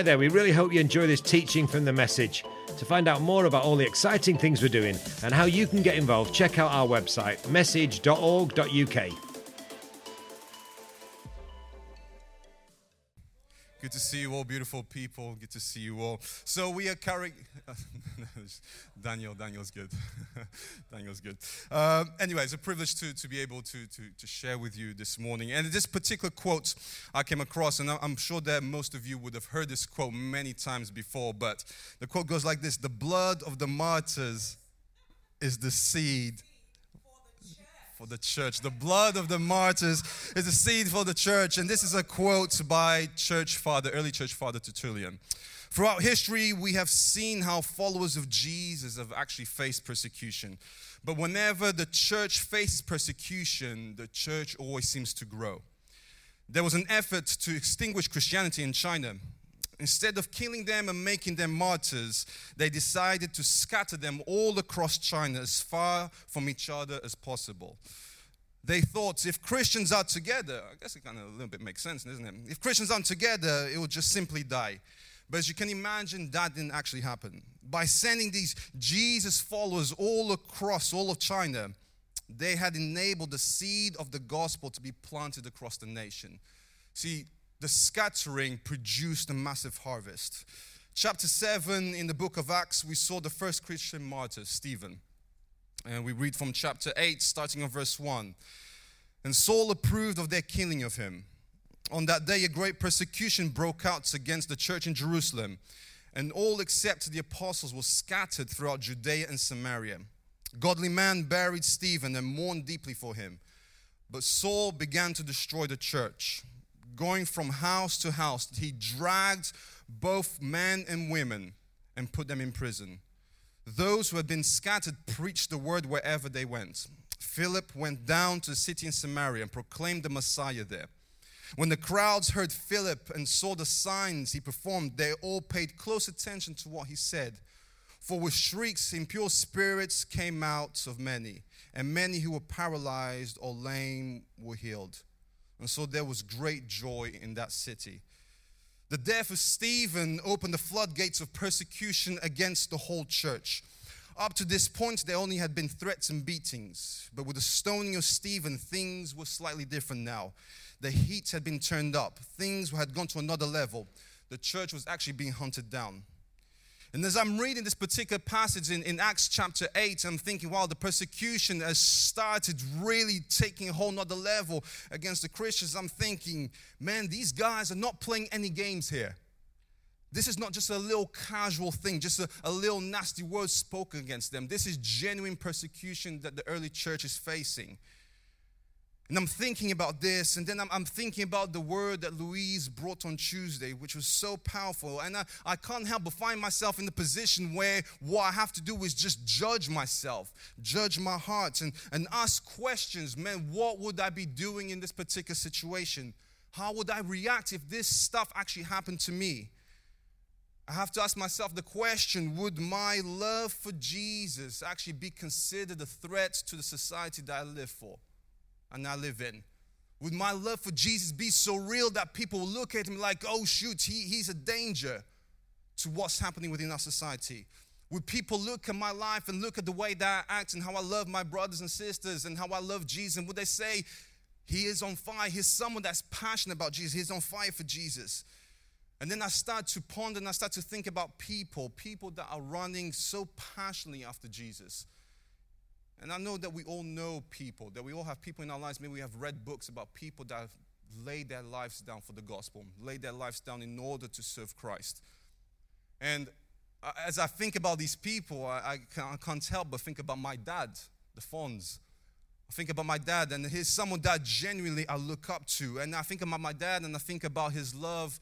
Hi there, we really hope you enjoy this teaching from the message. To find out more about all the exciting things we're doing and how you can get involved, check out our website, message.org.uk. Good to see you all, beautiful people. Good to see you all. So we are carrying. Daniel, Daniel's good. Daniel's good. Um, anyway, it's a privilege to, to be able to, to, to share with you this morning. And this particular quote I came across, and I'm sure that most of you would have heard this quote many times before, but the quote goes like this The blood of the martyrs is the seed for the church. The blood of the martyrs is a seed for the church. And this is a quote by church father, early church father Tertullian. Throughout history, we have seen how followers of Jesus have actually faced persecution. But whenever the church faces persecution, the church always seems to grow. There was an effort to extinguish Christianity in China. Instead of killing them and making them martyrs, they decided to scatter them all across China as far from each other as possible. They thought if Christians are together, I guess it kind of a little bit makes sense, doesn't it? If Christians aren't together, it will just simply die. But as you can imagine, that didn't actually happen. By sending these Jesus followers all across all of China, they had enabled the seed of the gospel to be planted across the nation. See, the scattering produced a massive harvest. Chapter 7 in the book of Acts, we saw the first Christian martyr, Stephen. And we read from chapter 8, starting on verse 1. And Saul approved of their killing of him. On that day, a great persecution broke out against the church in Jerusalem, and all except the apostles were scattered throughout Judea and Samaria. Godly man buried Stephen and mourned deeply for him. But Saul began to destroy the church going from house to house. He dragged both men and women and put them in prison. Those who had been scattered preached the word wherever they went. Philip went down to the city in Samaria and proclaimed the Messiah there. When the crowds heard Philip and saw the signs he performed, they all paid close attention to what he said. For with shrieks, impure spirits came out of many, and many who were paralyzed or lame were healed. And so there was great joy in that city. The death of Stephen opened the floodgates of persecution against the whole church. Up to this point, there only had been threats and beatings. But with the stoning of Stephen, things were slightly different now. The heat had been turned up, things had gone to another level. The church was actually being hunted down. And as I'm reading this particular passage in, in Acts chapter 8, I'm thinking, wow, the persecution has started really taking a whole nother level against the Christians. I'm thinking, man, these guys are not playing any games here. This is not just a little casual thing, just a, a little nasty word spoken against them. This is genuine persecution that the early church is facing. And I'm thinking about this, and then I'm, I'm, thinking about the word that Louise brought on Tuesday, which was so powerful. And I, I can't help but find myself in the position where what I have to do is just judge myself, judge my heart, and, and ask questions. Man, what would I be doing in this particular situation? How would I react if this stuff actually happened to me? I have to ask myself the question would my love for Jesus actually be considered a threat to the society that I live for? And I live in? Would my love for Jesus be so real that people look at him like, oh, shoot, he, he's a danger to what's happening within our society? Would people look at my life and look at the way that I act and how I love my brothers and sisters and how I love Jesus? And would they say, he is on fire? He's someone that's passionate about Jesus. He's on fire for Jesus. And then I start to ponder and I start to think about people, people that are running so passionately after Jesus. And I know that we all know people, that we all have people in our lives. Maybe we have read books about people that have laid their lives down for the gospel, laid their lives down in order to serve Christ. And as I think about these people, I, I can't help but think about my dad, the Fonz. I think about my dad, and he's someone that genuinely I look up to. And I think about my dad, and I think about his love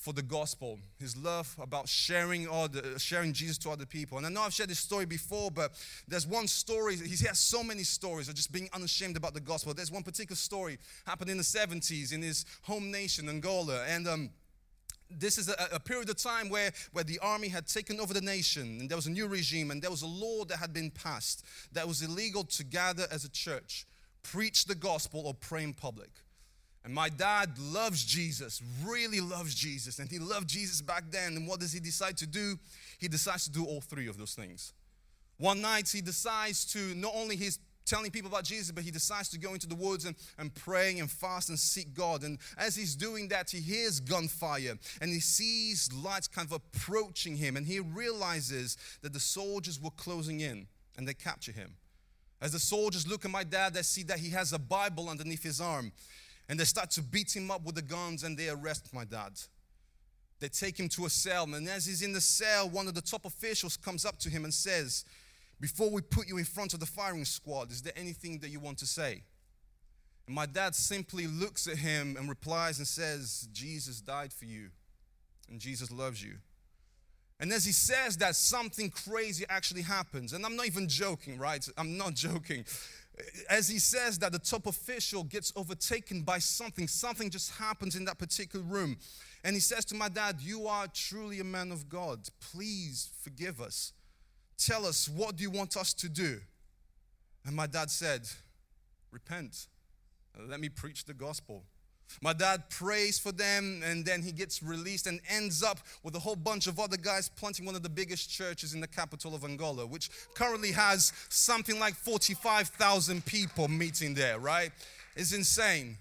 for the gospel, his love about sharing other, sharing Jesus to other people. And I know I've shared this story before, but there's one story. He has so many stories of just being unashamed about the gospel. There's one particular story happened in the 70s in his home nation, Angola, and um, this is a, a, period of time where, where the army had taken over the nation and there was a new regime and there was a law that had been passed that was illegal to gather as a church, preach the gospel, or pray in public. And my dad loves Jesus, really loves Jesus, and he loved Jesus back then. And what does he decide to do? He decides to do all three of those things. One night, he decides to not only he's telling people about Jesus, but he decides to go into the woods and, and praying and fast and seek God. And as he's doing that, he hears gunfire and he sees lights kind of approaching him. And he realizes that the soldiers were closing in and they capture him. As the soldiers look at my dad, they see that he has a Bible underneath his arm. And they start to beat him up with the guns and they arrest my dad. They take him to a cell. And as he's in the cell, one of the top officials comes up to him and says, Before we put you in front of the firing squad, is there anything that you want to say? And my dad simply looks at him and replies and says, Jesus died for you, and Jesus loves you. And as he says that, something crazy actually happens. And I'm not even joking, right? I'm not joking. As he says that, the top official gets overtaken by something. Something just happens in that particular room. And he says to my dad, You are truly a man of God. Please forgive us. Tell us, what do you want us to do? And my dad said, Repent. Let me preach the gospel. My dad prays for them, and then he gets released and ends up with a whole bunch of other guys planting one of the biggest churches in the capital of Angola, which currently has something like 45,000 people meeting there, right? It's insane.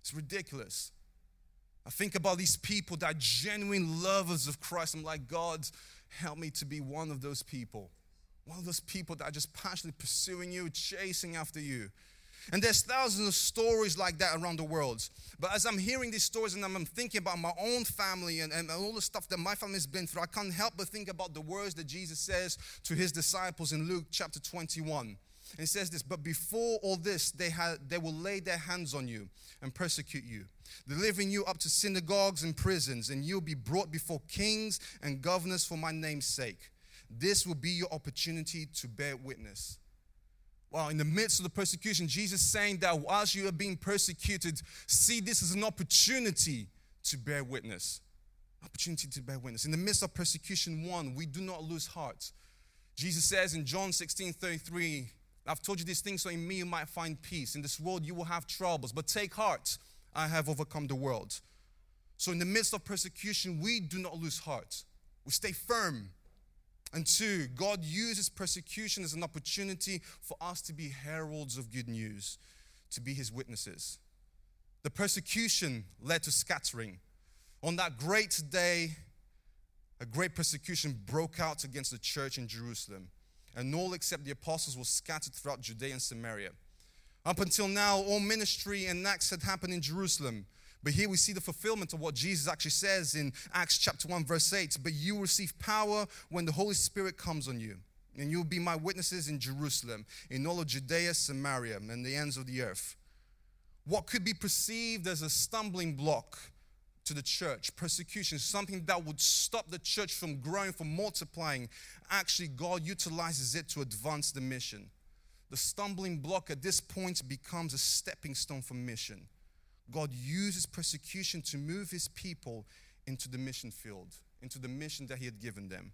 It's ridiculous. I think about these people that are genuine lovers of Christ. I'm like, God, help me to be one of those people. One of those people that are just passionately pursuing you, chasing after you. And there's thousands of stories like that around the world. But as I'm hearing these stories and I'm thinking about my own family and, and all the stuff that my family has been through, I can't help but think about the words that Jesus says to his disciples in Luke chapter 21. And it says this, but before all this, they, had, they will lay their hands on you and persecute you, delivering you up to synagogues and prisons, and you'll be brought before kings and governors for my name's sake. This will be your opportunity to bear witness. Well, in the midst of the persecution, Jesus saying that whilst you are being persecuted, see this as an opportunity to bear witness. Opportunity to bear witness. In the midst of persecution, one, we do not lose heart. Jesus says in John 16 33, I've told you these things so in me you might find peace. In this world you will have troubles, but take heart, I have overcome the world. So, in the midst of persecution, we do not lose heart. We stay firm and two, God uses persecution as an opportunity for us to be heralds of good news, to be his witnesses. The persecution led to scattering. On that great day, a great persecution broke out against the church in Jerusalem, and all except the apostles were scattered throughout Judea and Samaria. Up until now, all ministry and acts had happened in Jerusalem. But here we see the fulfillment of what Jesus actually says in Acts chapter 1, verse 8. But you receive power when the Holy Spirit comes on you. And you will be my witnesses in Jerusalem, in all of Judea, Samaria, and the ends of the earth. What could be perceived as a stumbling block to the church, persecution, something that would stop the church from growing, from multiplying, actually, God utilizes it to advance the mission. The stumbling block at this point becomes a stepping stone for mission. God uses persecution to move his people into the mission field, into the mission that he had given them.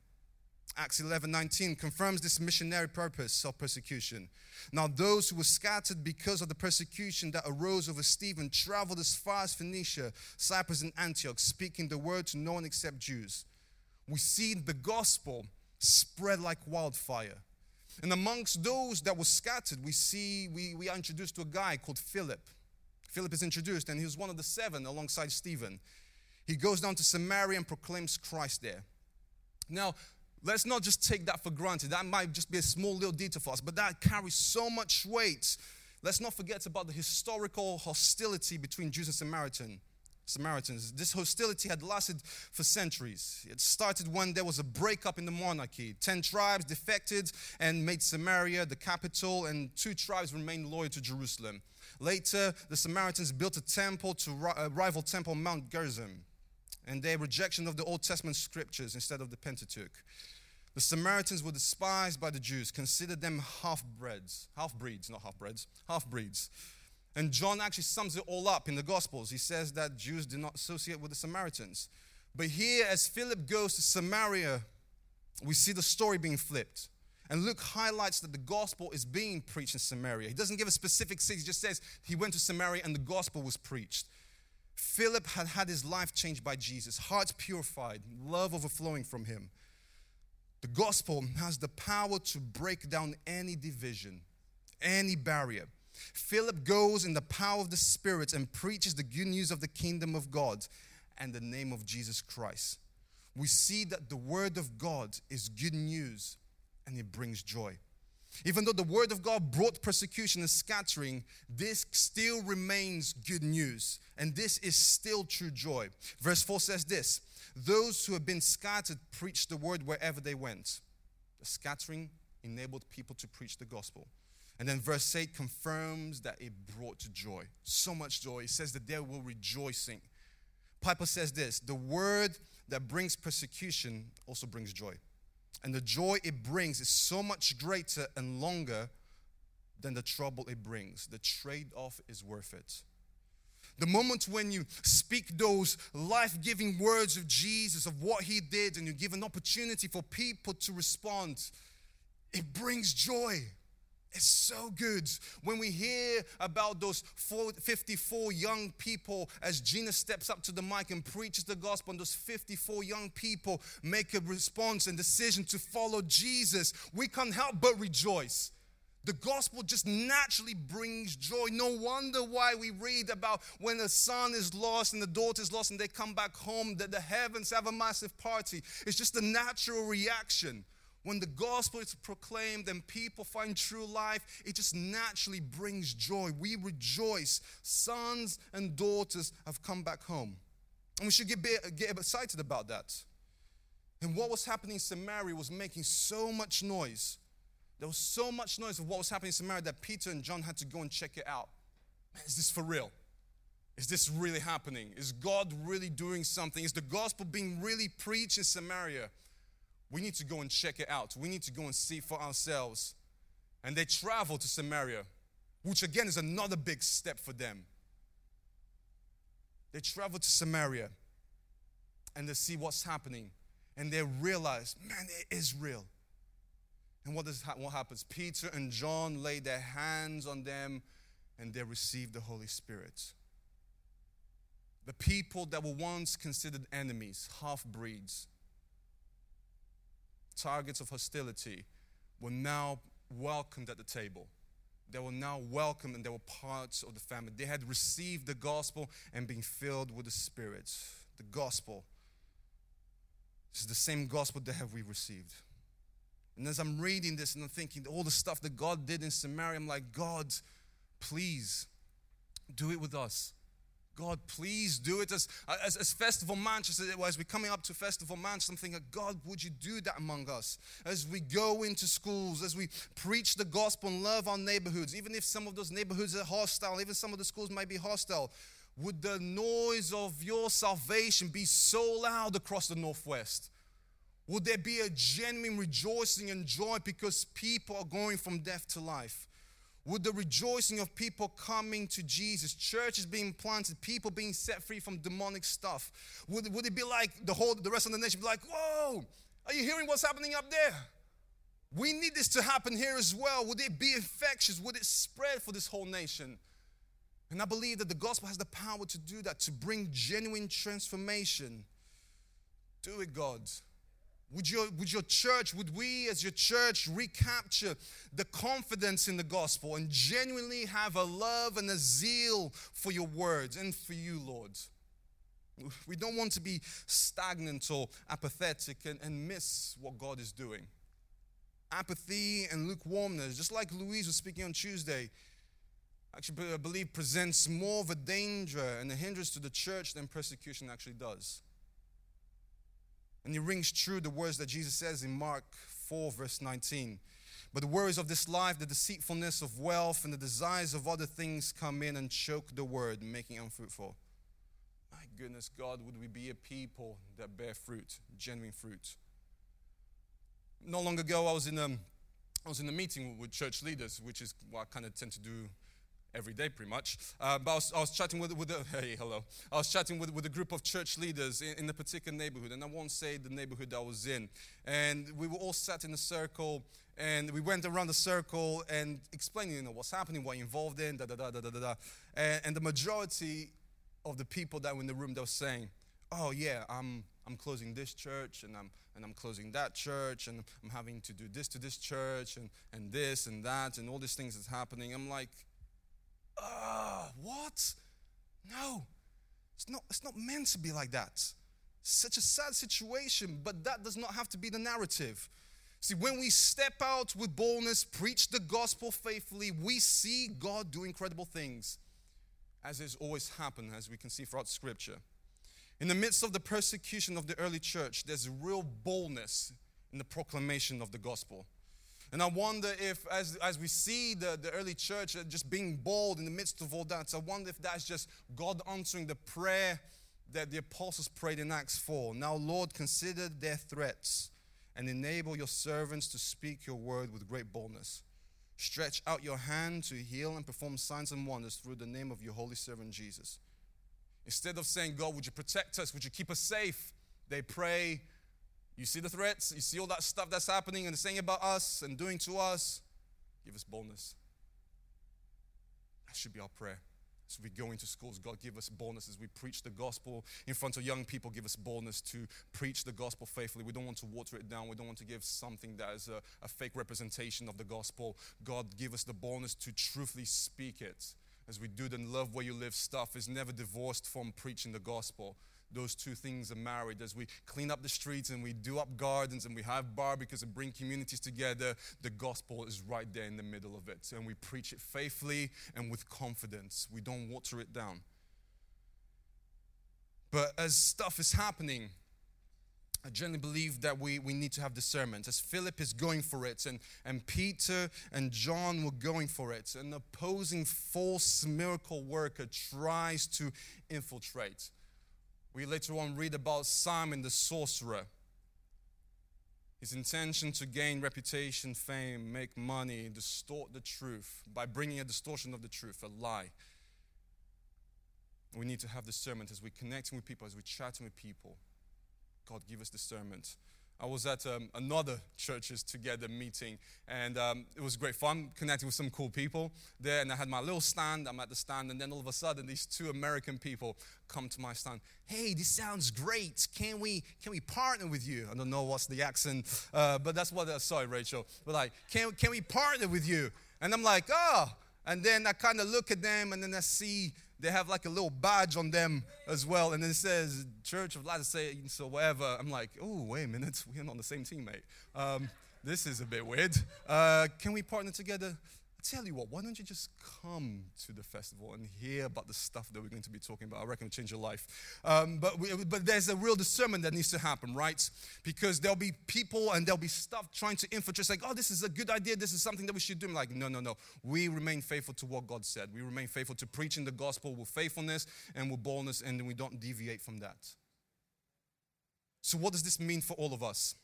Acts 11 19 confirms this missionary purpose of persecution. Now, those who were scattered because of the persecution that arose over Stephen traveled as far as Phoenicia, Cyprus, and Antioch, speaking the word to no one except Jews. We see the gospel spread like wildfire. And amongst those that were scattered, we see, we, we are introduced to a guy called Philip. Philip is introduced, and he was one of the seven alongside Stephen. He goes down to Samaria and proclaims Christ there. Now, let's not just take that for granted. That might just be a small little detail for us, but that carries so much weight. Let's not forget about the historical hostility between Jews and Samaritan. Samaritans. This hostility had lasted for centuries. It started when there was a breakup in the monarchy. Ten tribes defected and made Samaria the capital, and two tribes remained loyal to Jerusalem. Later, the Samaritans built a temple to a rival temple Mount Gerizim, and their rejection of the Old Testament scriptures instead of the Pentateuch. The Samaritans were despised by the Jews, considered them half breeds, half breeds, not half breeds, half breeds. And John actually sums it all up in the Gospels. He says that Jews did not associate with the Samaritans. But here, as Philip goes to Samaria, we see the story being flipped. And Luke highlights that the gospel is being preached in Samaria. He doesn't give a specific city, he just says he went to Samaria and the gospel was preached. Philip had had his life changed by Jesus, heart purified, love overflowing from him. The gospel has the power to break down any division, any barrier. Philip goes in the power of the Spirit and preaches the good news of the kingdom of God and the name of Jesus Christ. We see that the word of God is good news and it brings joy. Even though the word of God brought persecution and scattering, this still remains good news. And this is still true joy. Verse 4 says this Those who have been scattered preached the word wherever they went. The scattering enabled people to preach the gospel. And then verse 8 confirms that it brought joy. So much joy. It says that they were rejoicing. Piper says this the word that brings persecution also brings joy. And the joy it brings is so much greater and longer than the trouble it brings. The trade off is worth it. The moment when you speak those life giving words of Jesus, of what he did, and you give an opportunity for people to respond, it brings joy. It's so good when we hear about those 54 young people as Gina steps up to the mic and preaches the gospel, and those 54 young people make a response and decision to follow Jesus. We can't help but rejoice. The gospel just naturally brings joy. No wonder why we read about when the son is lost and the daughter is lost and they come back home, that the heavens have a massive party. It's just a natural reaction. When the gospel is proclaimed and people find true life, it just naturally brings joy. We rejoice. Sons and daughters have come back home. And we should get, get excited about that. And what was happening in Samaria was making so much noise. There was so much noise of what was happening in Samaria that Peter and John had to go and check it out. Man, is this for real? Is this really happening? Is God really doing something? Is the gospel being really preached in Samaria? We need to go and check it out. We need to go and see for ourselves. And they travel to Samaria, which again is another big step for them. They travel to Samaria and they see what's happening and they realize, man, it is real. And what, does, what happens? Peter and John lay their hands on them and they receive the Holy Spirit. The people that were once considered enemies, half breeds, targets of hostility, were now welcomed at the table. They were now welcome and they were parts of the family. They had received the gospel and been filled with the Spirit. The gospel. This is the same gospel that have we received. And as I'm reading this and I'm thinking all the stuff that God did in Samaria, I'm like, God, please do it with us. God, please do it as, as, as, Festival Manchester, as we're coming up to Festival Manchester, I'm thinking, God, would you do that among us? As we go into schools, as we preach the gospel and love our neighborhoods, even if some of those neighborhoods are hostile, even some of the schools might be hostile, would the noise of your salvation be so loud across the Northwest? Would there be a genuine rejoicing and joy because people are going from death to life? Would the rejoicing of people coming to Jesus, churches being planted, people being set free from demonic stuff, would, would it be like the whole, the rest of the nation be like, whoa, are you hearing what's happening up there? We need this to happen here as well. Would it be infectious? Would it spread for this whole nation? And I believe that the gospel has the power to do that, to bring genuine transformation. Do it, God. Would your, would your church, would we as your church recapture the confidence in the gospel and genuinely have a love and a zeal for your words and for you, Lord? We don't want to be stagnant or apathetic and, and miss what God is doing. Apathy and lukewarmness, just like Louise was speaking on Tuesday, actually, I believe presents more of a danger and a hindrance to the church than persecution actually does. And it rings true the words that Jesus says in Mark 4, verse 19. But the worries of this life, the deceitfulness of wealth, and the desires of other things come in and choke the word, making it unfruitful. My goodness, God, would we be a people that bear fruit, genuine fruit? Not long ago, I was in a, I was in a meeting with church leaders, which is what I kind of tend to do every day pretty much. Uh, but I was, I was, chatting with, with a, hey, hello. I was chatting with, with a group of church leaders in, in a particular neighborhood, and I won't say the neighborhood I was in. And we were all sat in a circle, and we went around the circle and explaining, you know, what's happening, what you're involved in, da da da da da da. And, and the majority of the people that were in the room, they were saying, oh yeah, I'm, I'm closing this church, and I'm, and I'm closing that church, and I'm having to do this to this church, and, and this and that, and all these things that's happening. I'm like, uh, what? No, it's not, it's not meant to be like that. Such a sad situation, but that does not have to be the narrative. See, when we step out with boldness, preach the gospel faithfully, we see God do incredible things, as has always happened, as we can see throughout Scripture. In the midst of the persecution of the early church, there's real boldness in the proclamation of the gospel. And I wonder if, as, as we see the, the early church uh, just being bold in the midst of all that, I wonder if that's just God answering the prayer that the apostles prayed in Acts 4. Now, Lord, consider their threats and enable your servants to speak your word with great boldness. Stretch out your hand to heal and perform signs and wonders through the name of your holy servant Jesus. Instead of saying, God, would you protect us? Would you keep us safe? They pray, you see the threats, you see all that stuff that's happening and saying about us and doing to us. Give us boldness. That should be our prayer. As we go into schools, God give us boldness as we preach the gospel in front of young people. Give us boldness to preach the gospel faithfully. We don't want to water it down. We don't want to give something that is a, a fake representation of the gospel. God give us the boldness to truthfully speak it. As we do the love where you live stuff is never divorced from preaching the gospel those two things are married. As we clean up the streets and we do up gardens and we have barbecues and bring communities together, the gospel is right there in the middle of it. And we preach it faithfully and with confidence. We don't water it down. But as stuff is happening, I generally believe that we, we need to have discernment. As Philip is going for it, and, and Peter and John were going for it, an opposing false miracle worker tries to infiltrate. We later on read about Simon the sorcerer. His intention to gain reputation, fame, make money, distort the truth by bringing a distortion of the truth, a lie. We need to have discernment as we're connecting with people, as we're chatting with people. God, give us discernment. I was at um, another churches together meeting, and um, it was great fun connecting with some cool people there. And I had my little stand. I'm at the stand, and then all of a sudden, these two American people come to my stand. Hey, this sounds great. Can we can we partner with you? I don't know what's the accent, uh, but that's what. Uh, sorry, Rachel. But like, can can we partner with you? And I'm like, oh. And then I kind of look at them, and then I see they have like a little badge on them as well, and it says Church of Latter Day so whatever. I'm like, oh, wait a minute, we're not on the same team, mate. Um, this is a bit weird. Uh, can we partner together? Tell you what, why don't you just come to the festival and hear about the stuff that we're going to be talking about? I reckon it'll change your life. Um, but, we, but there's a real discernment that needs to happen, right? Because there'll be people and there'll be stuff trying to infiltrate, like, oh, this is a good idea. This is something that we should do. I'm like, no, no, no. We remain faithful to what God said. We remain faithful to preaching the gospel with faithfulness and with boldness, and we don't deviate from that. So, what does this mean for all of us?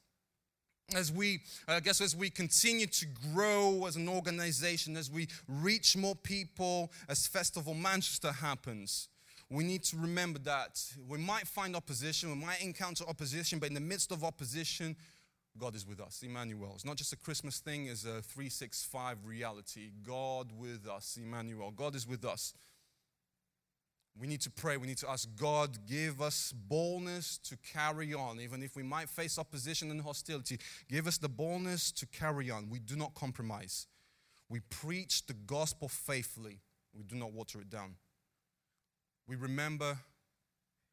As we i guess as we continue to grow as an organization as we reach more people as festival manchester happens we need to remember that we might find opposition we might encounter opposition but in the midst of opposition god is with us emmanuel. It's not just a christmas thing it's a 365 reality. God with us emmanuel. God is with us we need to pray. We need to ask God, give us boldness to carry on, even if we might face opposition and hostility. Give us the boldness to carry on. We do not compromise. We preach the gospel faithfully, we do not water it down. We remember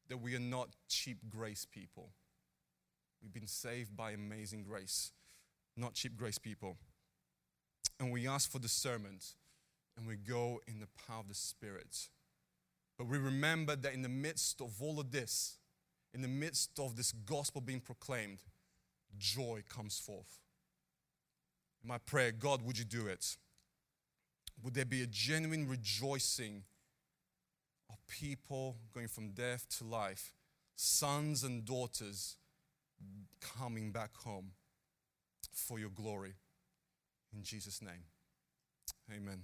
that we are not cheap grace people. We've been saved by amazing grace, not cheap grace people. And we ask for discernment, and we go in the power of the Spirit but we remember that in the midst of all of this, in the midst of this gospel being proclaimed, joy comes forth. My prayer, God, would you do it? Would there be a genuine rejoicing of people going from death to life, sons and daughters coming back home for your glory? In Jesus' name, amen.